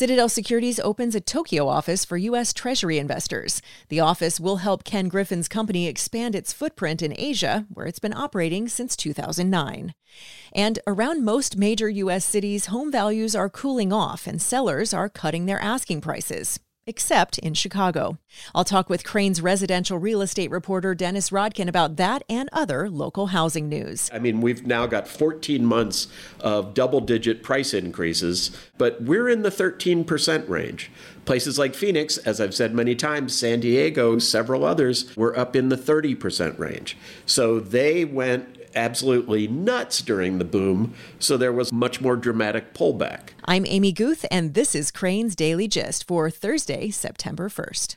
Citadel Securities opens a Tokyo office for U.S. Treasury investors. The office will help Ken Griffin's company expand its footprint in Asia, where it's been operating since 2009. And around most major U.S. cities, home values are cooling off and sellers are cutting their asking prices except in Chicago. I'll talk with Crain's residential real estate reporter Dennis Rodkin about that and other local housing news. I mean, we've now got 14 months of double digit price increases, but we're in the 13% range. Places like Phoenix, as I've said many times, San Diego, several others, were up in the 30% range. So they went absolutely nuts during the boom, so there was much more dramatic pullback. I'm Amy Guth, and this is Crain's Daily Gist for Thursday, September 1st.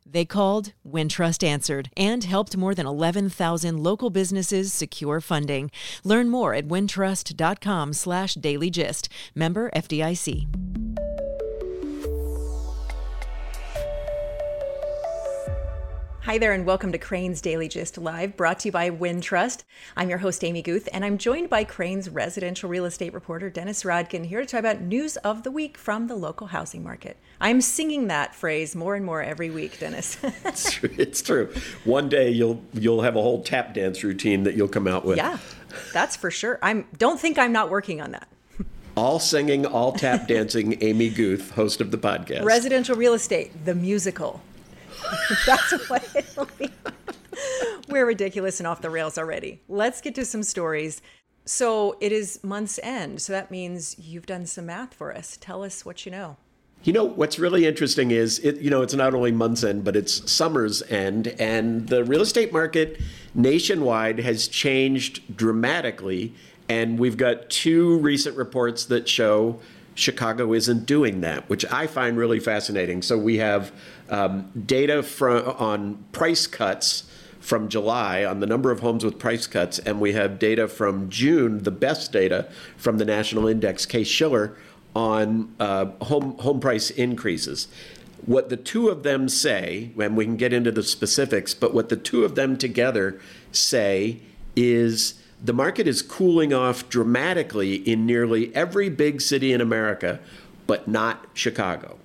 They called, Wintrust answered, and helped more than 11,000 local businesses secure funding. Learn more at wintrust.com slash dailygist. Member FDIC. Hi there, and welcome to Crain's Daily Gist Live, brought to you by Wintrust. I'm your host, Amy Guth, and I'm joined by Crain's residential real estate reporter, Dennis Rodkin, here to talk about news of the week from the local housing market. I'm singing that phrase more and more every week, Dennis. it's, true. it's true. One day you'll you'll have a whole tap dance routine that you'll come out with. Yeah, that's for sure. I'm. Don't think I'm not working on that. all singing, all tap dancing. Amy Guth, host of the podcast. Residential real estate, the musical. That's what it'll be. We're ridiculous and off the rails already. Let's get to some stories. So it is month's end. So that means you've done some math for us. Tell us what you know. You know, what's really interesting is, it, you know, it's not only month's end, but it's summer's end. And the real estate market nationwide has changed dramatically. And we've got two recent reports that show Chicago isn't doing that, which I find really fascinating. So we have um, data from on price cuts from July on the number of homes with price cuts, and we have data from June, the best data from the national index, Case-Shiller, on uh, home home price increases. What the two of them say, and we can get into the specifics, but what the two of them together say is the market is cooling off dramatically in nearly every big city in America, but not Chicago.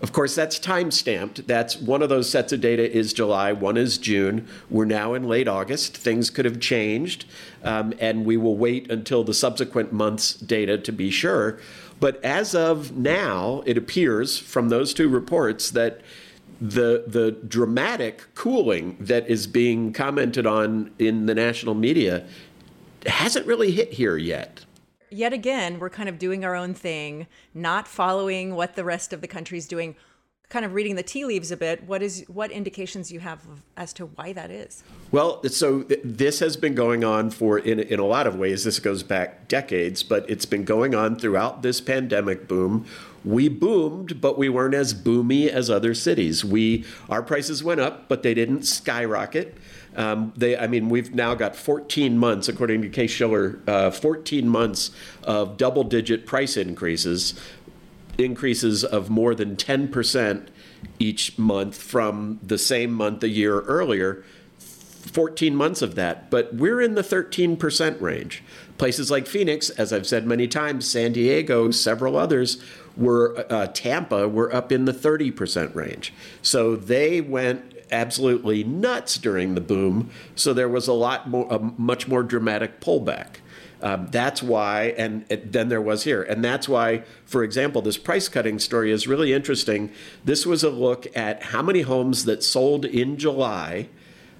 Of course, that's time stamped. That's one of those sets of data is July, one is June. We're now in late August. Things could have changed, um, and we will wait until the subsequent month's data to be sure. But as of now, it appears from those two reports that the the dramatic cooling that is being commented on in the national media hasn't really hit here yet. Yet again, we're kind of doing our own thing, not following what the rest of the country's doing. Kind of reading the tea leaves a bit. What is what indications you have as to why that is? Well, so th- this has been going on for in in a lot of ways. This goes back decades, but it's been going on throughout this pandemic boom we boomed, but we weren't as boomy as other cities. We our prices went up, but they didn't skyrocket. Um, they, I mean, we've now got 14 months, according to Case-Shiller, uh, 14 months of double-digit price increases, increases of more than 10 percent each month from the same month a year earlier. 14 months of that, but we're in the 13% range. Places like Phoenix, as I've said many times, San Diego, several others, were uh, Tampa were up in the 30% range. So they went absolutely nuts during the boom. So there was a lot more, a much more dramatic pullback. Um, that's why, and it, then there was here. And that's why, for example, this price cutting story is really interesting. This was a look at how many homes that sold in July.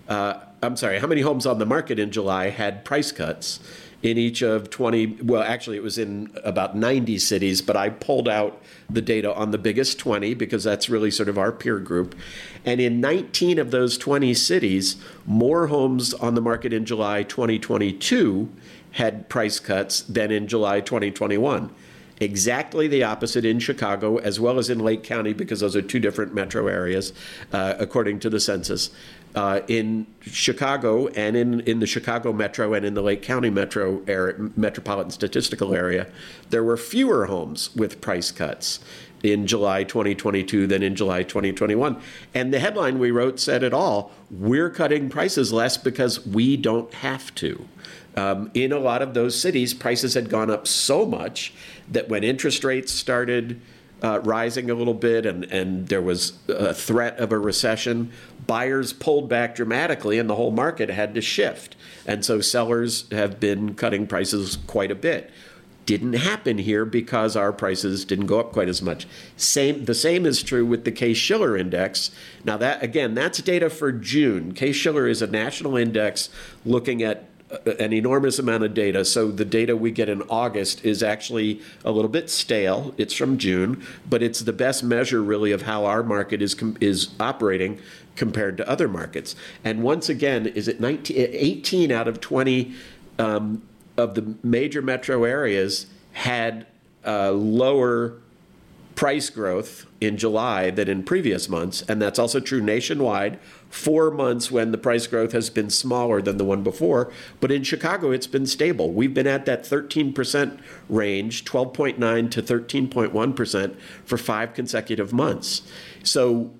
Uh, I'm sorry, how many homes on the market in July had price cuts in each of 20, well, actually, it was in about 90 cities, but I pulled out the data on the biggest 20 because that's really sort of our peer group. And in 19 of those 20 cities, more homes on the market in July 2022 had price cuts than in July 2021. Exactly the opposite in Chicago as well as in Lake County because those are two different metro areas, uh, according to the census. Uh, in Chicago and in, in the Chicago metro and in the Lake County metro area, metropolitan statistical area, there were fewer homes with price cuts in July 2022 than in July 2021. And the headline we wrote said it all we're cutting prices less because we don't have to. Um, in a lot of those cities, prices had gone up so much that when interest rates started uh, rising a little bit and, and there was a threat of a recession, buyers pulled back dramatically and the whole market had to shift. And so sellers have been cutting prices quite a bit didn't happen here because our prices didn't go up quite as much. Same, the same is true with the Case-Shiller index. Now that again, that's data for June. Case-Shiller is a national index looking at an enormous amount of data. So the data we get in August is actually a little bit stale. It's from June, but it's the best measure really of how our market is is operating compared to other markets. And once again, is it 19, 18 out of 20 um, of the major metro areas had uh, lower price growth in July than in previous months, and that's also true nationwide. Four months when the price growth has been smaller than the one before, but in Chicago it's been stable. We've been at that 13% range, 12.9 to 13.1% for five consecutive months. So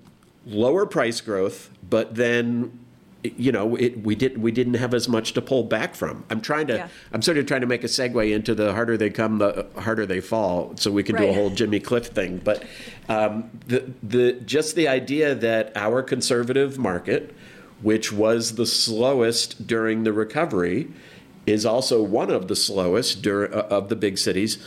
lower price growth, but then you know, it, we didn't we didn't have as much to pull back from. I'm trying to yeah. I'm sort of trying to make a segue into the harder they come, the harder they fall, so we can right. do a whole Jimmy Cliff thing. But um, the the just the idea that our conservative market, which was the slowest during the recovery, is also one of the slowest dur- uh, of the big cities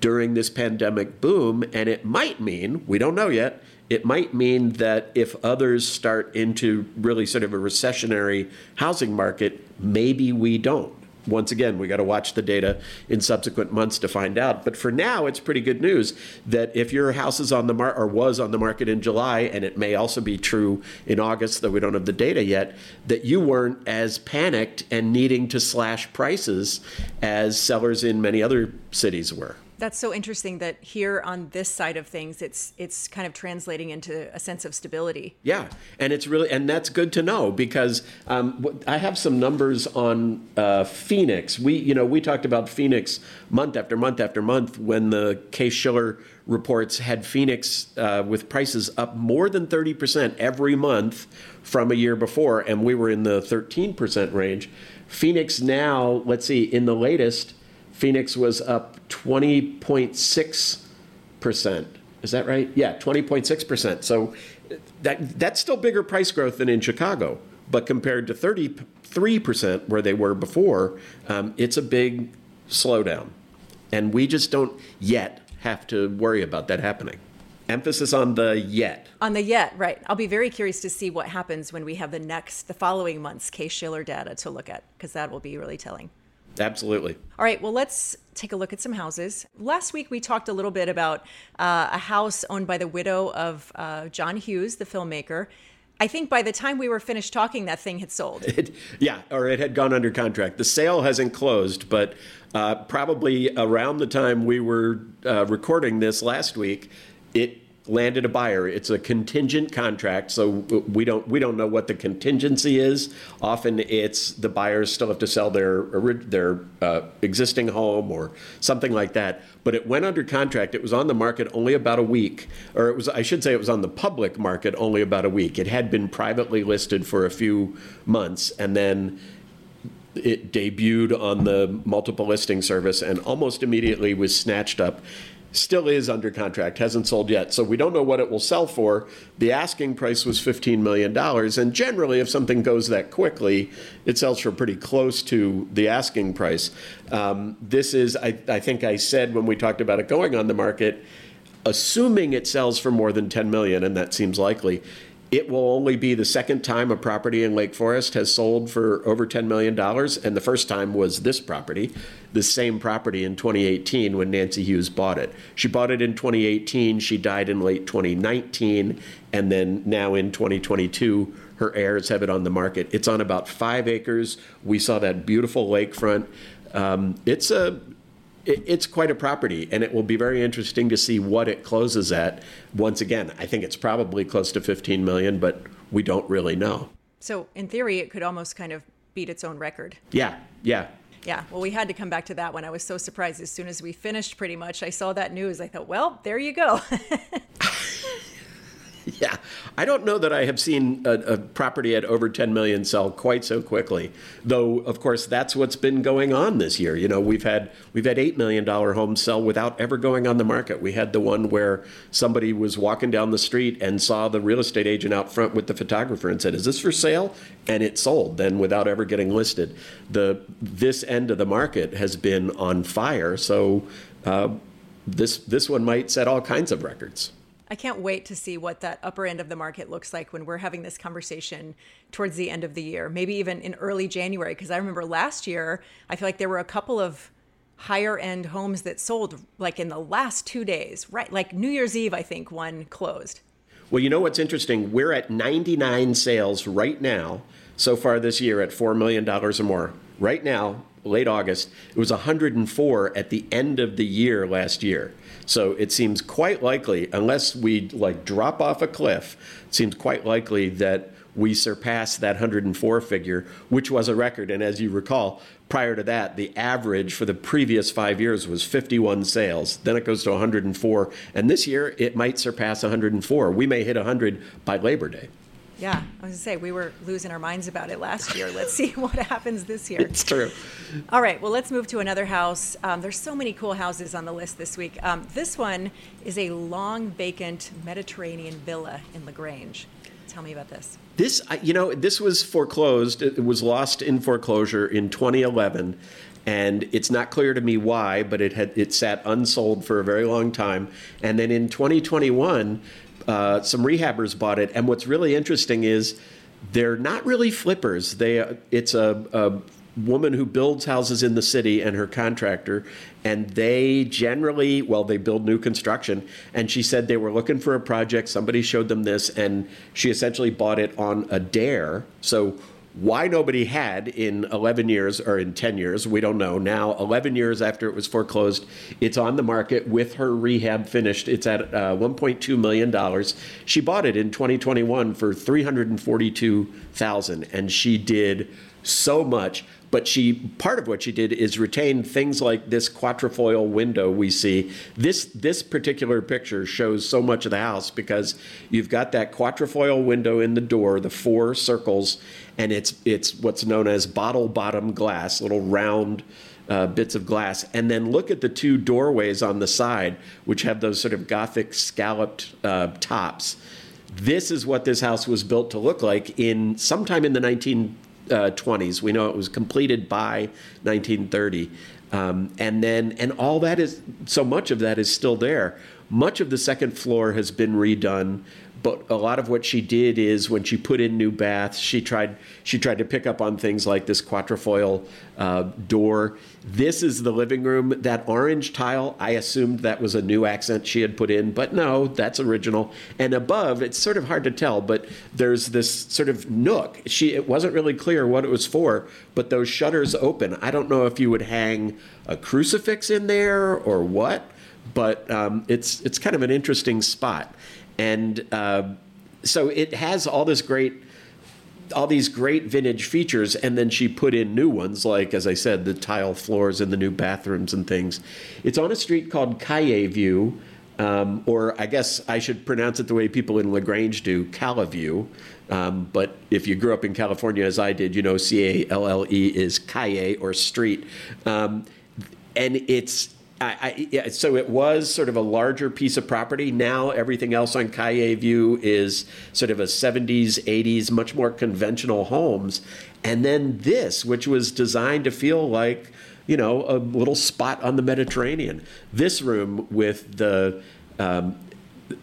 during this pandemic boom, and it might mean we don't know yet it might mean that if others start into really sort of a recessionary housing market, maybe we don't. Once again, we got to watch the data in subsequent months to find out. But for now, it's pretty good news that if your house is on the market or was on the market in July, and it may also be true in August, though we don't have the data yet, that you weren't as panicked and needing to slash prices as sellers in many other cities were that's so interesting that here on this side of things it's it's kind of translating into a sense of stability. Yeah and it's really and that's good to know because um, i have some numbers on uh, phoenix. We you know we talked about phoenix month after month after month when the Case-Shiller reports had phoenix uh, with prices up more than 30% every month from a year before and we were in the 13% range. Phoenix now let's see in the latest Phoenix was up 20.6%. Is that right? Yeah, 20.6%. So that that's still bigger price growth than in Chicago, but compared to 33% where they were before, um, it's a big slowdown. And we just don't yet have to worry about that happening. Emphasis on the yet. On the yet, right. I'll be very curious to see what happens when we have the next, the following month's Case-Shiller data to look at, because that will be really telling. Absolutely. All right, well, let's take a look at some houses. Last week, we talked a little bit about uh, a house owned by the widow of uh, John Hughes, the filmmaker. I think by the time we were finished talking, that thing had sold. It, yeah, or it had gone under contract. The sale hasn't closed, but uh, probably around the time we were uh, recording this last week, it landed a buyer. It's a contingent contract, so we don't we don't know what the contingency is. Often it's the buyers still have to sell their their uh, existing home or something like that. But it went under contract. It was on the market only about a week, or it was I should say it was on the public market only about a week. It had been privately listed for a few months, and then it debuted on the multiple listing service and almost immediately was snatched up still is under contract, hasn't sold yet. So we don't know what it will sell for. The asking price was $15 million. And generally, if something goes that quickly, it sells for pretty close to the asking price. Um, this is, I, I think I said when we talked about it going on the market, assuming it sells for more than 10 million, and that seems likely, it will only be the second time a property in Lake Forest has sold for over $10 million. And the first time was this property, the same property in 2018 when Nancy Hughes bought it. She bought it in 2018. She died in late 2019. And then now in 2022, her heirs have it on the market. It's on about five acres. We saw that beautiful lakefront. Um, it's a it's quite a property, and it will be very interesting to see what it closes at. Once again, I think it's probably close to 15 million, but we don't really know. So, in theory, it could almost kind of beat its own record. Yeah, yeah. Yeah, well, we had to come back to that one. I was so surprised as soon as we finished pretty much. I saw that news. I thought, well, there you go. Yeah, I don't know that I have seen a, a, property at over 10 million sell quite so quickly. Though, of course, that's what's been going on this year. You know, we've had we've had eight million dollar homes sell without ever going on the market. We had the one where somebody was walking down the street and saw the real estate agent out front with the photographer and said, "Is this for sale?" And it sold then without ever getting listed. The this end of the market has been on fire. So. Uh, this this one might set all kinds of records. I can't wait to see what that upper end of the market looks like when we're having this conversation towards the end of the year, maybe even in early January. Because I remember last year, I feel like there were a couple of higher end homes that sold like in the last two days, right? Like New Year's Eve, I think one closed. Well, you know what's interesting? We're at 99 sales right now so far this year at $4 million or more. Right now, late August, it was 104 at the end of the year last year. So it seems quite likely, unless we like drop off a cliff, it seems quite likely that we surpass that 104 figure, which was a record. And as you recall, prior to that, the average for the previous five years was 51 sales. Then it goes to 104. And this year, it might surpass 104. We may hit 100 by Labor Day. Yeah, I was gonna say we were losing our minds about it last year. Let's see what happens this year. It's true. All right, well, let's move to another house. Um, there's so many cool houses on the list this week. Um, this one is a long vacant Mediterranean villa in La Grange. Tell me about this. This, you know, this was foreclosed. It was lost in foreclosure in 2011 and it's not clear to me why, but it had it sat unsold for a very long time. And then in 2021, uh, some rehabbers bought it, and what's really interesting is they're not really flippers. They it's a, a woman who builds houses in the city and her contractor and they generally well they build new construction. And she said they were looking for a project. Somebody showed them this and she essentially bought it on a dare. So why nobody had in 11 years or in 10 years, we don't know. Now, 11 years after it was foreclosed, it's on the market with her rehab finished. It's at uh, $1.2 million. She bought it in 2021 for 342000 and she did so much but she part of what she did is retain things like this quatrefoil window we see. This this particular picture shows so much of the house because you've got that quatrefoil window in the door, the four circles, and it's it's what's known as bottle bottom glass, little round uh, bits of glass, and then look at the two doorways on the side, which have those sort of gothic scalloped uh, tops. This is what this house was built to look like in sometime in the 19 uh, 20s. We know it was completed by 1930. Um, and then, and all that is, so much of that is still there. Much of the second floor has been redone but a lot of what she did is when she put in new baths, she tried she tried to pick up on things like this quatrefoil uh, door. This is the living room. That orange tile, I assumed that was a new accent she had put in, but no, that's original. And above, it's sort of hard to tell, but there's this sort of nook. She it wasn't really clear what it was for, but those shutters open. I don't know if you would hang a crucifix in there or what, but um, it's it's kind of an interesting spot and uh, so it has all this great all these great vintage features and then she put in new ones like as i said the tile floors and the new bathrooms and things. It's on a street called calle view um, or i guess i should pronounce it the way people in La Grange do calle um, but if you grew up in california as i did you know c-a-l-l-e is calle or street. Um, and it's I, I, yeah, so it was sort of a larger piece of property. Now everything else on Calle View is sort of a 70s, 80s, much more conventional homes. And then this, which was designed to feel like, you know, a little spot on the Mediterranean. This room with the um,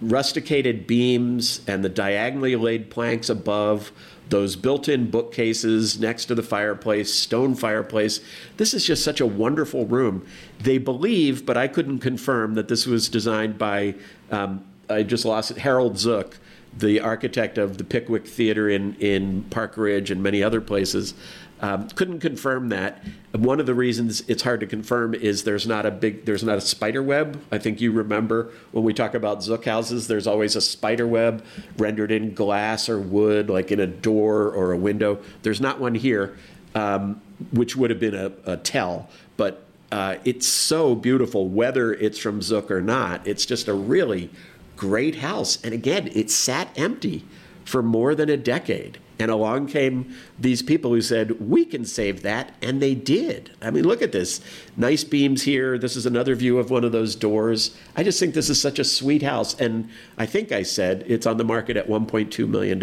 rusticated beams and the diagonally laid planks above those built-in bookcases next to the fireplace, stone fireplace. This is just such a wonderful room. They believe, but I couldn't confirm that this was designed by. Um, I just lost it. Harold Zook, the architect of the Pickwick Theater in, in Park Ridge and many other places, um, couldn't confirm that. One of the reasons it's hard to confirm is there's not a big, there's not a spider web. I think you remember when we talk about Zook houses, there's always a spider web rendered in glass or wood, like in a door or a window. There's not one here, um, which would have been a, a tell, but uh, it's so beautiful, whether it's from Zook or not. It's just a really great house. And again, it sat empty for more than a decade. And along came these people who said, we can save that. And they did. I mean, look at this. Nice beams here. This is another view of one of those doors. I just think this is such a sweet house. And I think I said it's on the market at $1.2 million.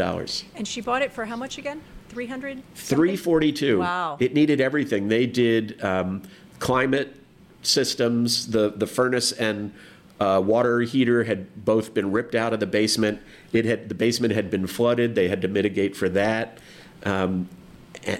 And she bought it for how much again? 300 342 wow it needed everything they did um, climate systems the the furnace and uh, water heater had both been ripped out of the basement. It had the basement had been flooded. They had to mitigate for that. Um,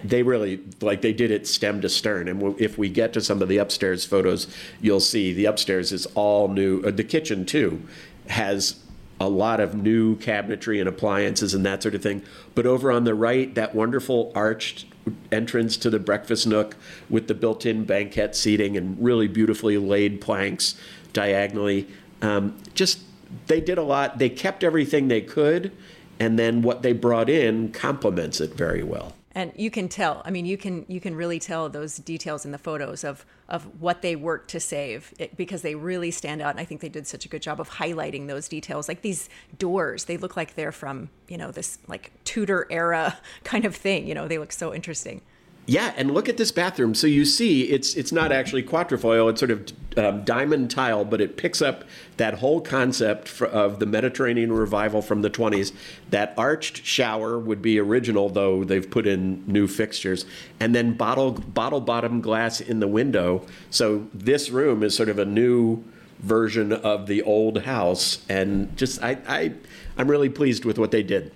they really like they did it stem to stern. And if we get to some of the upstairs photos, you'll see the upstairs is all new. Uh, the kitchen too has a lot of new cabinetry and appliances and that sort of thing. But over on the right, that wonderful arched entrance to the breakfast nook with the built-in banquette seating and really beautifully laid planks diagonally. Um, just they did a lot. They kept everything they could, and then what they brought in complements it very well. And you can tell. I mean, you can you can really tell those details in the photos of of what they worked to save it, because they really stand out. And I think they did such a good job of highlighting those details. Like these doors, they look like they're from you know this like Tudor era kind of thing. You know, they look so interesting. Yeah, and look at this bathroom. So you see, it's it's not actually quatrefoil; it's sort of um, diamond tile, but it picks up that whole concept for, of the Mediterranean revival from the 20s. That arched shower would be original, though they've put in new fixtures, and then bottle bottle bottom glass in the window. So this room is sort of a new version of the old house, and just I, I I'm really pleased with what they did.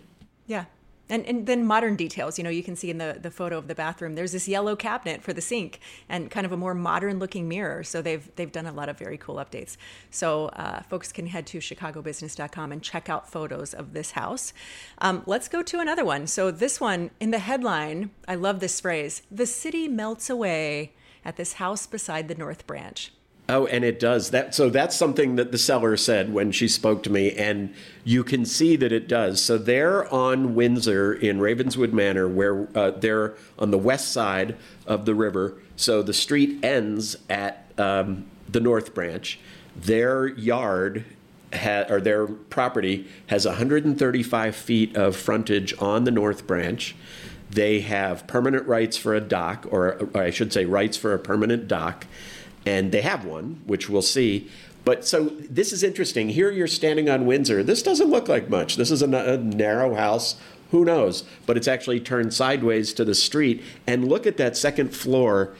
And, and then modern details you know you can see in the, the photo of the bathroom there's this yellow cabinet for the sink and kind of a more modern looking mirror. So they've they've done a lot of very cool updates. So uh, folks can head to chicagobusiness.com and check out photos of this house. Um, let's go to another one. So this one in the headline i love this phrase the city melts away at this house beside the north branch Oh, and it does that. So that's something that the seller said when she spoke to me, and you can see that it does. So they're on Windsor in Ravenswood Manor, where uh, they're on the west side of the river. So the street ends at um, the North Branch. Their yard ha- or their property has 135 feet of frontage on the North Branch. They have permanent rights for a dock, or, or I should say, rights for a permanent dock and they have one, which we'll see. But so this is interesting. Here you're standing on Windsor. This doesn't look like much. This is a, a, narrow house. Who knows? But it's actually turned sideways to the street. And look at that second floor.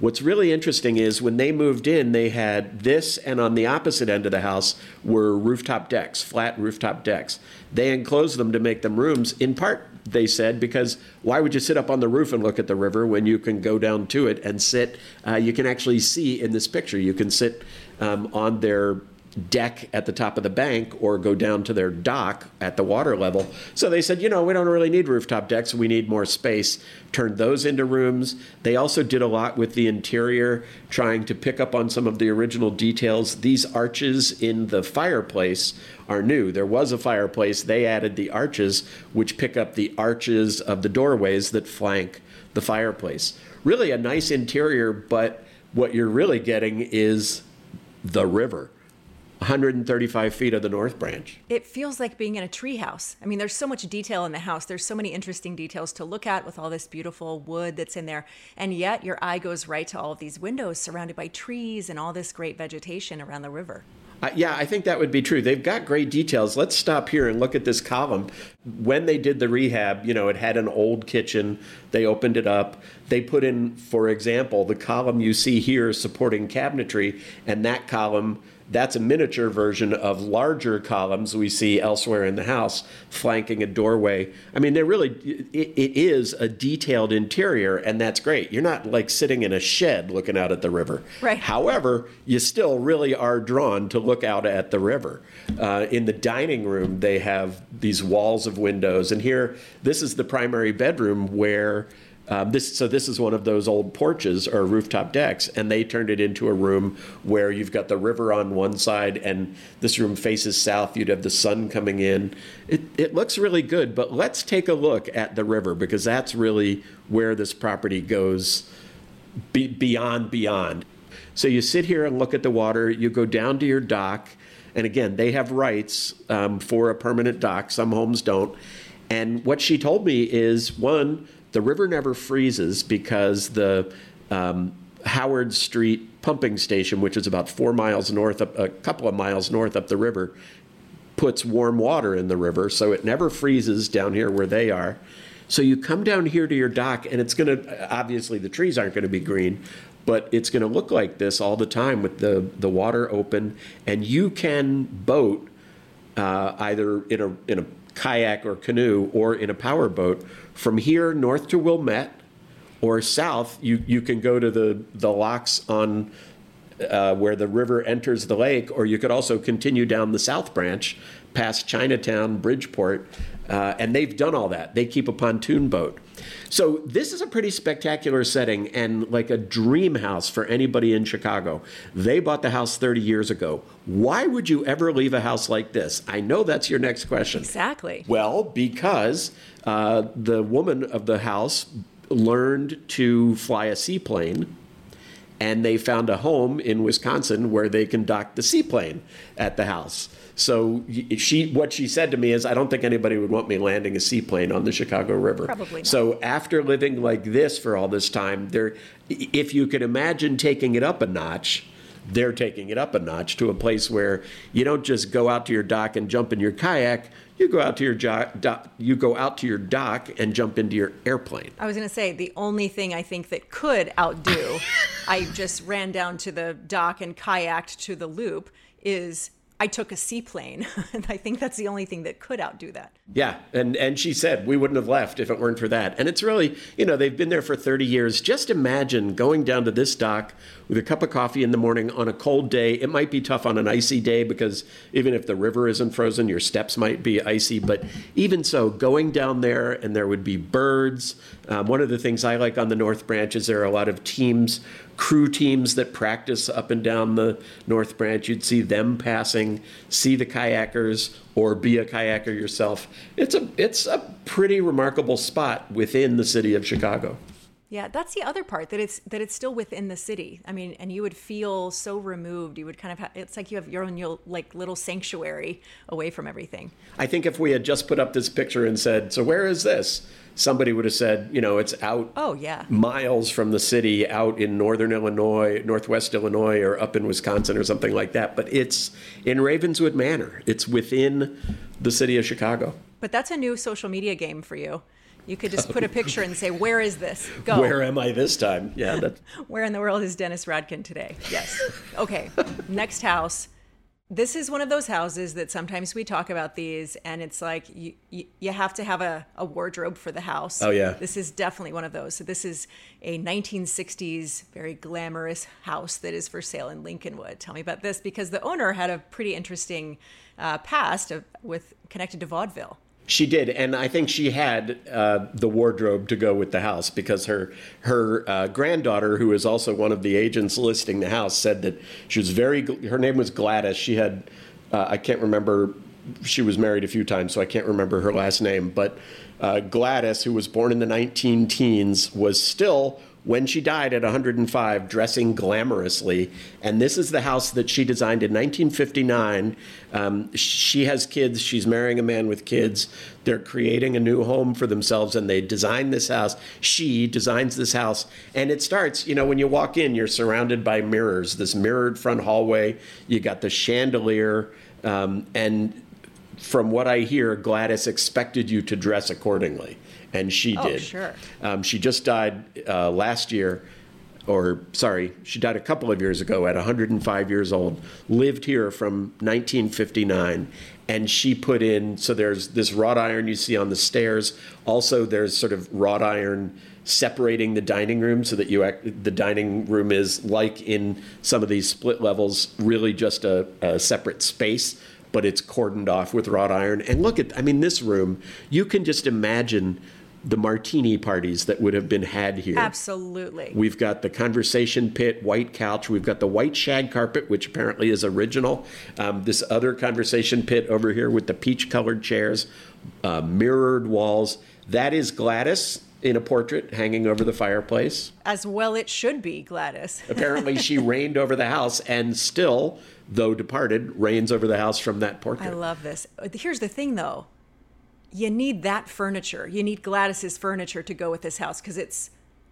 What's really interesting is when they moved in, they had this, and on the opposite end of the house were rooftop decks, flat rooftop decks. They enclosed them to make them rooms, in part they said, because why would you sit up on the roof and look at the river when you can go down to it and sit? Uh, you can actually see in this picture, you can sit um, on their deck at the top of the bank or go down to their dock at the water level. So they said, you know, we don't really need rooftop decks, we need more space. Turned those into rooms. They also did a lot with the interior, trying to pick up on some of the original details. These arches in the fireplace are new. There was a fireplace, they added the arches, which pick up the arches of the doorways that flank the fireplace. Really a nice interior, but what you're really getting is the river 135 feet of the North Branch. It feels like being in a treehouse. I mean, there's so much detail in the house. There's so many interesting details to look at with all this beautiful wood that's in there. And yet your eye goes right to all of these windows surrounded by trees and all this great vegetation around the river. Uh, yeah, I think that would be true. They've got great details. Let's stop here and look at this column. When they did the rehab, you know, it had an old kitchen. They opened it up. They put in, for example, the column you see here supporting cabinetry, and that column That's a miniature version of larger columns we see elsewhere in the house flanking a doorway. I mean, they're really, it, it is a detailed interior, and that's great. You're not like sitting in a shed looking out at the river. Right. However, you still really are drawn to look out at the river. Uh, in the dining room, they have these walls of windows, and here, this is the primary bedroom where um, this, so this is one of those old porches or rooftop decks, and they turned it into a room where you've got the river on one side, and this room faces south. You'd have the sun coming in. It, it looks really good, but let's take a look at the river because that's really where this property goes be, beyond beyond. So you sit here and look at the water. You go down to your dock, and again, they have rights um, for a permanent dock. Some homes don't. And what she told me is one the river never freezes because the um, Howard Street pumping station, which is about four miles north, up, a couple of miles north up the river, puts warm water in the river, so it never freezes down here where they are. So you come down here to your dock, and it's going to obviously the trees aren't going to be green, but it's going to look like this all the time with the the water open, and you can boat uh, either in a in a kayak or canoe or in a power boat from here north to Wilmette or south. You you can go to the the locks on uh, where the river enters the lake, or you could also continue down the south branch past Chinatown, Bridgeport, uh, and they've done all that. They keep a pontoon boat. So this is a pretty spectacular setting and like a dream house for anybody in Chicago. They bought the house 30 years ago. Why would you ever leave a house like this? I know that's your next question. Exactly. Well, because uh, the woman of the house learned to fly a seaplane and they found a home in Wisconsin where they can dock the seaplane at the house. So she, what she said to me is, I don't think anybody would want me landing a seaplane on the Chicago River. Probably. Not. So after living like this for all this time, there, if you could imagine taking it up a notch, they're taking it up a notch to a place where you don't just go out to your dock and jump in your kayak. You go out to your jo- dock, you go out to your dock and jump into your airplane. I was going to say the only thing I think that could outdo, I just ran down to the dock and kayaked to the loop is I took a seaplane. and I think that's the only thing that could outdo that. Yeah. And, and she said, we wouldn't have left if it weren't for that. And it's really, you know, they've been there for 30 years. Just imagine going down to this dock with a cup of coffee in the morning on a cold day. It might be tough on an icy day because even if the river isn't frozen, your steps might be icy. But even so, going down there and there would be birds. Um, one of the things I like on the North Branch is there are a lot of teams crew teams that practice up and down the North Branch. You'd see them passing, see the kayakers, or be a kayaker yourself. It's a it's a pretty remarkable spot within the city of Chicago. Yeah, that's the other part that it's that it's still within the city. I mean, and you would feel so removed. You would kind of have, it's like you have your own your, like little sanctuary away from everything. I think if we had just put up this picture and said, "So where is this?" somebody would have said, you know, it's out oh yeah miles from the city, out in northern Illinois, northwest Illinois, or up in Wisconsin or something like that. But it's in Ravenswood Manor. It's within the city of Chicago. But that's a new social media game for you. You could just put a picture and say, "Where is this? Go." Where am I this time? Yeah. That... Where in the world is Dennis Rodkin today? Yes. Okay. Next house this is one of those houses that sometimes we talk about these and it's like you, you, you, have to have a, a wardrobe for the house oh yeah this is definitely one of those so this is a 1960s very glamorous house that is for sale in lincolnwood tell me about this because the owner had a pretty interesting uh, past of, with connected to vaudeville she did, and I think she had uh, the wardrobe to go with the house because her her uh, granddaughter, who is also one of the agents listing the house, said that she was very. Her name was Gladys. She had, uh, I can't remember. She was married a few times, so I can't remember her last name. But uh, Gladys, who was born in the 19 teens, was still when she died at 105, dressing glamorously. And this is the house that she designed in 1959. Um, she has kids. She's marrying a man with kids. They're creating a new home for themselves, and they design this house. She designs this house. And it starts, you know, when you walk in, you're surrounded by mirrors, this mirrored front hallway. You got the chandelier. Um, and from what I hear, Gladys expected you to dress accordingly and she oh, did. Sure. Um, she just died uh, last year. or sorry, she died a couple of years ago at 105 years old, lived here from 1959. And she put in, so there's this wrought iron you see on the stairs. Also, there's sort of wrought iron separating the dining room so that you act, the dining room is like in some of these split levels, really just a, a separate space but it's cordoned off with wrought iron. And look at, I mean, this room, you can just imagine the martini parties that would have been had here. Absolutely. We've got the conversation pit, white couch. We've got the white shag carpet, which apparently is original. Um, this other conversation pit over here with the peach colored chairs, uh, mirrored walls. That is Gladys in a portrait hanging over the fireplace. As well, it should be Gladys. apparently, she reigned over the house and still, though departed, reigns over the house from that portrait. I love this. Here's the thing, though you need that furniture. You need Gladys's furniture to go with this house because it's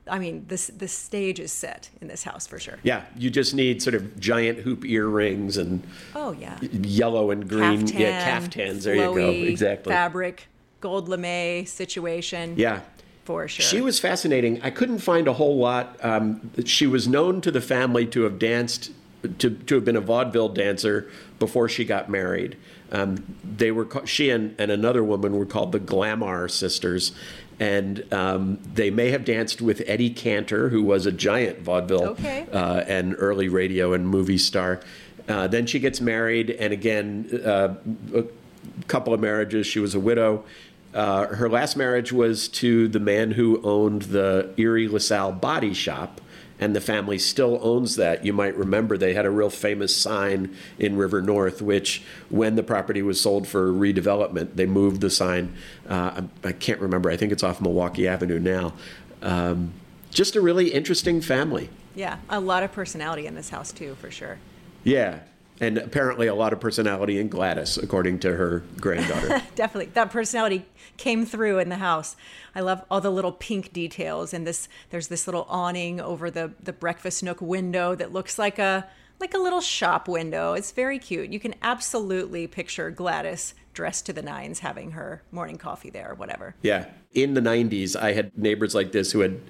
I mean, this the stage is set in this house for sure. Yeah, you just need sort of giant hoop earrings and oh yeah, yellow and green Caftan, yeah caftans. There you go, exactly. Fabric, gold lame situation. Yeah, for sure. She was fascinating. I couldn't find a whole lot. Um, she was known to the family to have danced, to to have been a vaudeville dancer before she got married. Um, they were she and, and another woman were called the Glamour sisters, and um, they may have danced with Eddie Cantor, who was a giant vaudeville okay. uh, and early radio and movie star. Uh, then she gets married, and again, uh, a couple of marriages. She was a widow. Uh, her last marriage was to the man who owned the Erie LaSalle Body Shop and the family still owns that. You might remember they had a real famous sign in River North, which, when the property was sold for redevelopment, they moved the sign. Uh, I, can't remember. I think it's off Milwaukee Avenue now. Um, just a really interesting family. Yeah, a lot of personality in this house too, for sure. Yeah, and apparently a lot of personality in Gladys, according to her granddaughter. Definitely, that personality came through in the house. I love all the little pink details, and this there's this little awning over the the breakfast nook window that looks like a like a little shop window. It's very cute. You can absolutely picture Gladys dressed to the nines having her morning coffee there or whatever. Yeah. In the 90s, I had neighbors like this who had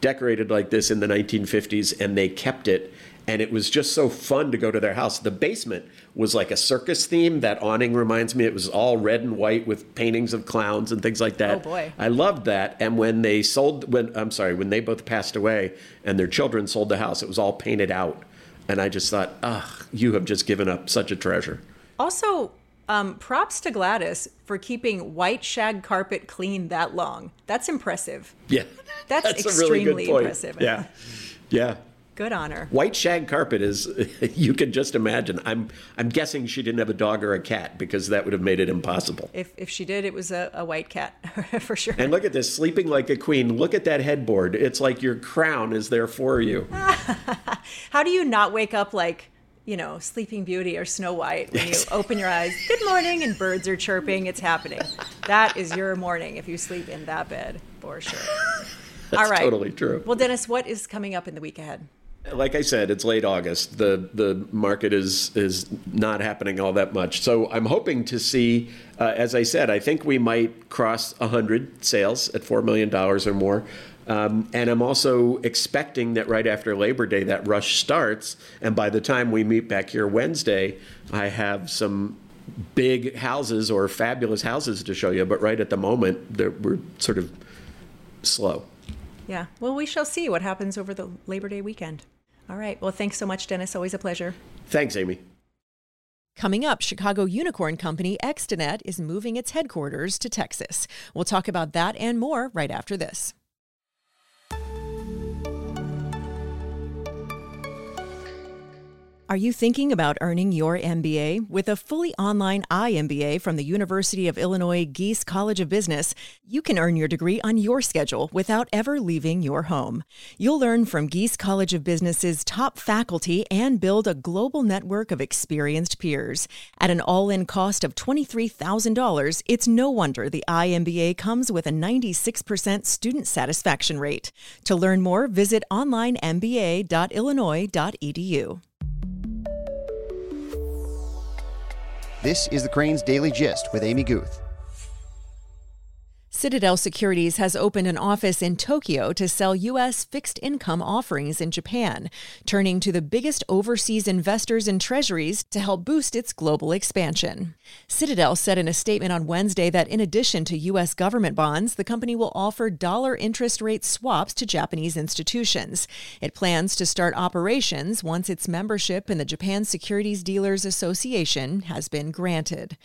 decorated like this in the 1950s and they kept it and it was just so fun to go to their house. The basement was like a circus theme. That awning reminds me it was all red and white with paintings of clowns and things like that. Oh boy. I loved that. And when they sold when I'm sorry, when they both passed away and their children sold the house, it was all painted out. And I just thought, "Ugh, you have just given up such a treasure." Also, um, props to Gladys for keeping white shag carpet clean that long. That's impressive. Yeah. That's, That's extremely really impressive. Yeah. Yeah. Good on her. White shag carpet is you can just imagine. I'm I'm guessing she didn't have a dog or a cat because that would have made it impossible. If if she did, it was a, a white cat for sure. And look at this, sleeping like a queen. Look at that headboard. It's like your crown is there for you. How do you not wake up like you know, Sleeping Beauty or Snow White when you open your eyes, good morning, and birds are chirping, it's happening. That is your morning if you sleep in that bed, for sure. That's All right. totally true. Well, Dennis, what is coming up in the week ahead? Like I said, it's late August. The the market is is not happening all that much. So I'm hoping to see, uh, as I said, I think we might cross hundred sales at four million dollars or more. Um, and I'm also expecting that right after Labor Day, that rush starts. And by the time we meet back here Wednesday, I have some big houses or fabulous houses to show you. But right at the moment, we're sort of slow. Yeah. Well, we shall see what happens over the Labor Day weekend. All right. Well, thanks so much, Dennis. Always a pleasure. Thanks, Amy. Coming up, Chicago unicorn company Extenet is moving its headquarters to Texas. We'll talk about that and more right after this. Are you thinking about earning your MBA? With a fully online iMBA from the University of Illinois Gies College of Business, you can earn your degree on your schedule without ever leaving your home. You'll learn from Gies College of Business's top faculty and build a global network of experienced peers. At an all in cost of $23,000, it's no wonder the iMBA comes with a 96% student satisfaction rate. To learn more, visit onlinemba.illinois.edu. This is the Crain's Daily Gist with Amy Guth. Citadel Securities has opened an office in Tokyo to sell U.S. fixed income offerings in Japan, turning to the biggest overseas investors and treasuries to help boost its global expansion. Citadel said in a statement on Wednesday that in addition to U.S. government bonds, the company will offer dollar interest rate swaps to Japanese institutions. It plans to start operations once its membership in the Japan Securities Dealers Association has been granted.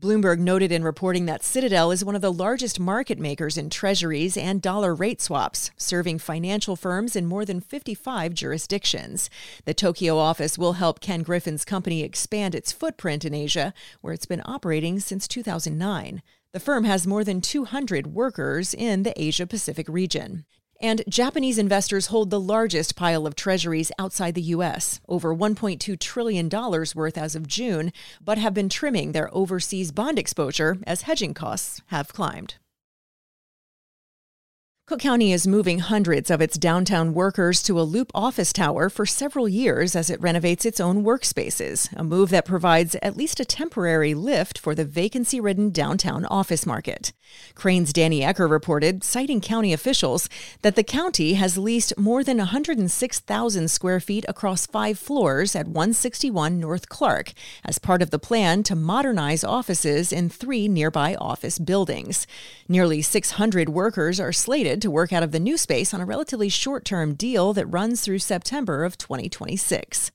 Bloomberg noted in reporting that Citadel is one of the largest market makers in treasuries and dollar rate swaps, serving financial firms in more than 55 jurisdictions. The Tokyo office will help Ken Griffin's company expand its footprint in Asia, where it's been operating since 2009. The firm has more than 200 workers in the Asia Pacific region. And Japanese investors hold the largest pile of treasuries outside the U.S., over $1.2 trillion worth as of June, but have been trimming their overseas bond exposure as hedging costs have climbed. Cook County is moving hundreds of its downtown workers to a Loop office tower for several years as it renovates its own workspaces, a move that provides at least a temporary lift for the vacancy ridden downtown office market. Crain's Danny Ecker reported, citing county officials, that the county has leased more than 106,000 square feet across five floors at 161 North Clark as part of the plan to modernize offices in three nearby office buildings. Nearly 600 workers are slated to work out of the new space on a relatively short term deal that runs through September of 2026.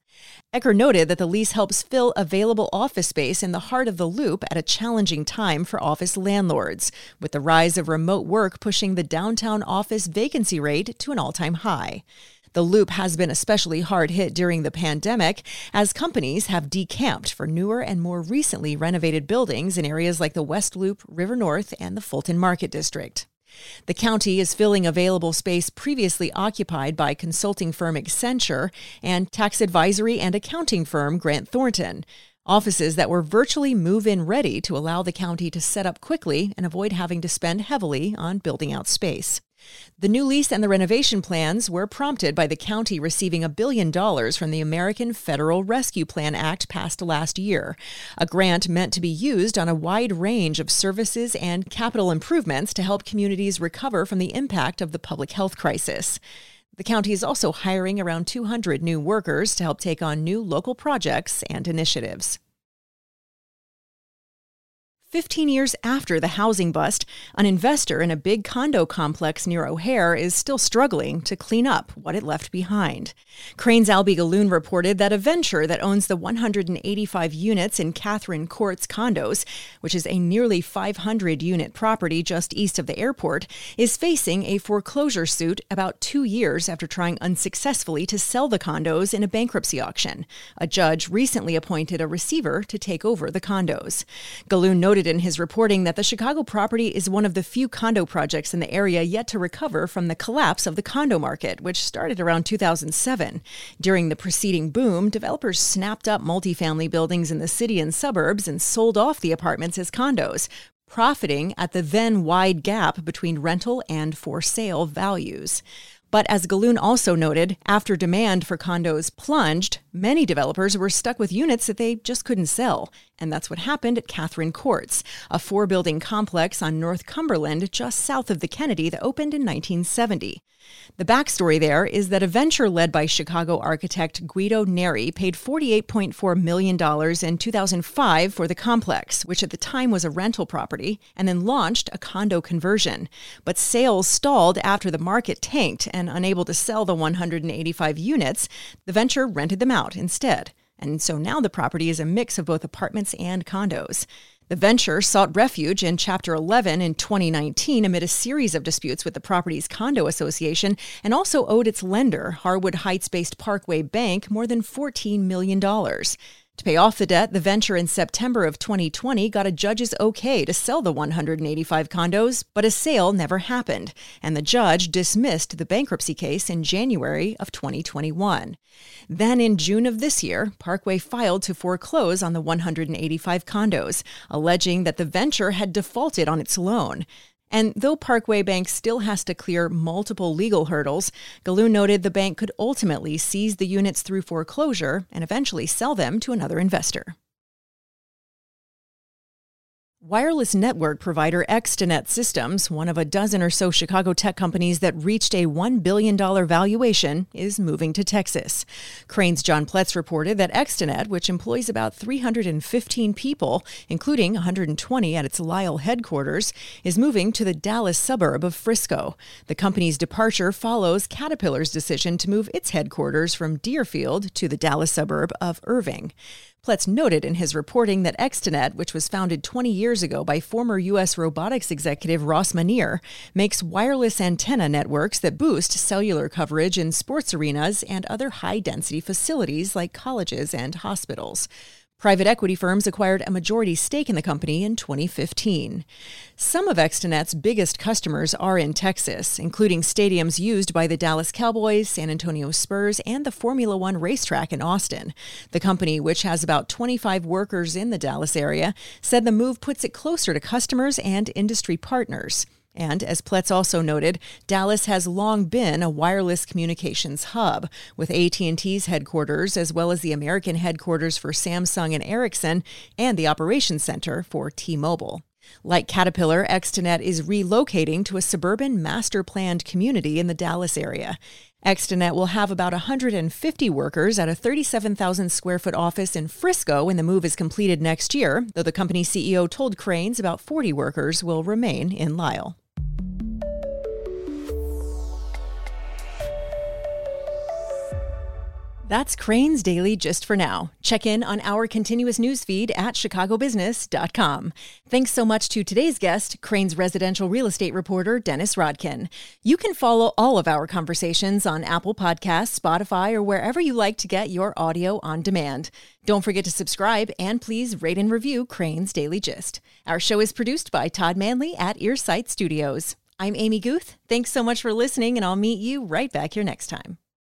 Ecker noted that the lease helps fill available office space in the heart of the loop at a challenging time for office landlords, with the rise of remote work pushing the downtown office vacancy rate to an all time high. The loop has been especially hard hit during the pandemic as companies have decamped for newer and more recently renovated buildings in areas like the West Loop, River North, and the Fulton Market District. The county is filling available space previously occupied by consulting firm Accenture and tax advisory and accounting firm Grant Thornton, offices that were virtually move in ready to allow the county to set up quickly and avoid having to spend heavily on building out space. The new lease and the renovation plans were prompted by the county receiving a billion dollars from the American Federal Rescue Plan Act passed last year, a grant meant to be used on a wide range of services and capital improvements to help communities recover from the impact of the public health crisis. The county is also hiring around 200 new workers to help take on new local projects and initiatives. 15 years after the housing bust, an investor in a big condo complex near O'Hare is still struggling to clean up what it left behind. Crain's Alby Gallun reported that a venture that owns the 185 units in Catherine Courts condos, which is a nearly 500 unit property just east of the airport, is facing a foreclosure suit about two years after trying unsuccessfully to sell the condos in a bankruptcy auction. A judge recently appointed a receiver to take over the condos. Gallun noted noted in his reporting that the Chicago property is one of the few condo projects in the area yet to recover from the collapse of the condo market, which started around 2007. During the preceding boom, developers snapped up multifamily buildings in the city and suburbs and sold off the apartments as condos, profiting at the then wide gap between rental and for sale values. But as Gallun also noted, after demand for condos plunged, many developers were stuck with units that they just couldn't sell. And that's what happened at Catherine Courts, a four building complex on North Cumberland just south of the Kennedy that opened in 1970. The backstory there is that a venture led by Chicago architect Guido Neri paid $48.4 million in 2005 for the complex, which at the time was a rental property, and then launched a condo conversion. But sales stalled after the market tanked, and unable to sell the 185 units, the venture rented them out instead. And so now the property is a mix of both apartments and condos. The venture sought refuge in Chapter 11 in 2019 amid a series of disputes with the property's condo association and also owed its lender, Harwood Heights based Parkway Bank, more than $14 million. To pay off the debt, the venture in September of 2020 got a judge's okay to sell the 185 condos, but a sale never happened, and the judge dismissed the bankruptcy case in January of 2021. Then in June of this year, Parkway filed to foreclose on the 185 condos, alleging that the venture had defaulted on its loan. And though Parkway Bank still has to clear multiple legal hurdles, Gallun noted the bank could ultimately seize the units through foreclosure and eventually sell them to another investor. Wireless network provider Extenet Systems, one of a dozen or so Chicago tech companies that reached a $1 billion valuation, is moving to Texas. Crain's John Pletz reported that Extenet, which employs about 315 people, including 120 at its Lisle headquarters, is moving to the Dallas suburb of Frisco. The company's departure follows Caterpillar's decision to move its headquarters from Deerfield to the Dallas suburb of Irving. Pletz noted in his reporting that Extenet, which was founded 20 years ago by former U.S. robotics executive Ross Manire, makes wireless antenna networks that boost cellular coverage in sports arenas and other high density facilities like colleges and hospitals. Private equity firms acquired a majority stake in the company in 2015. Some of Extenet's biggest customers are in Texas, including stadiums used by the Dallas Cowboys, San Antonio Spurs, and the Formula One racetrack in Austin. The company, which has about 25 workers in the Dallas area, said the move puts it closer to customers and industry partners. And as Pletz also noted, Dallas has long been a wireless communications hub, with AT&T's headquarters as well as the American headquarters for Samsung and Ericsson and the operations center for T-Mobile. Like Caterpillar, Extenet is relocating to a suburban master planned community in the Dallas area. Extenet will have about 150 workers at a 37,000 square foot office in Frisco when the move is completed next year, though the company CEO told Crain's about 40 workers will remain in Lisle. That's Crain's Daily just for now. Check in on our continuous news feed at chicagobusiness.com. Thanks so much to today's guest, Crain's residential real estate reporter, Dennis Rodkin. You can follow all of our conversations on Apple Podcasts, Spotify, or wherever you like to get your audio on demand. Don't forget to subscribe and please rate and review Crain's Daily Gist. Our show is produced by Todd Manley at Earsight Studios. I'm Amy Guth. Thanks so much for listening, and I'll meet you right back here next time.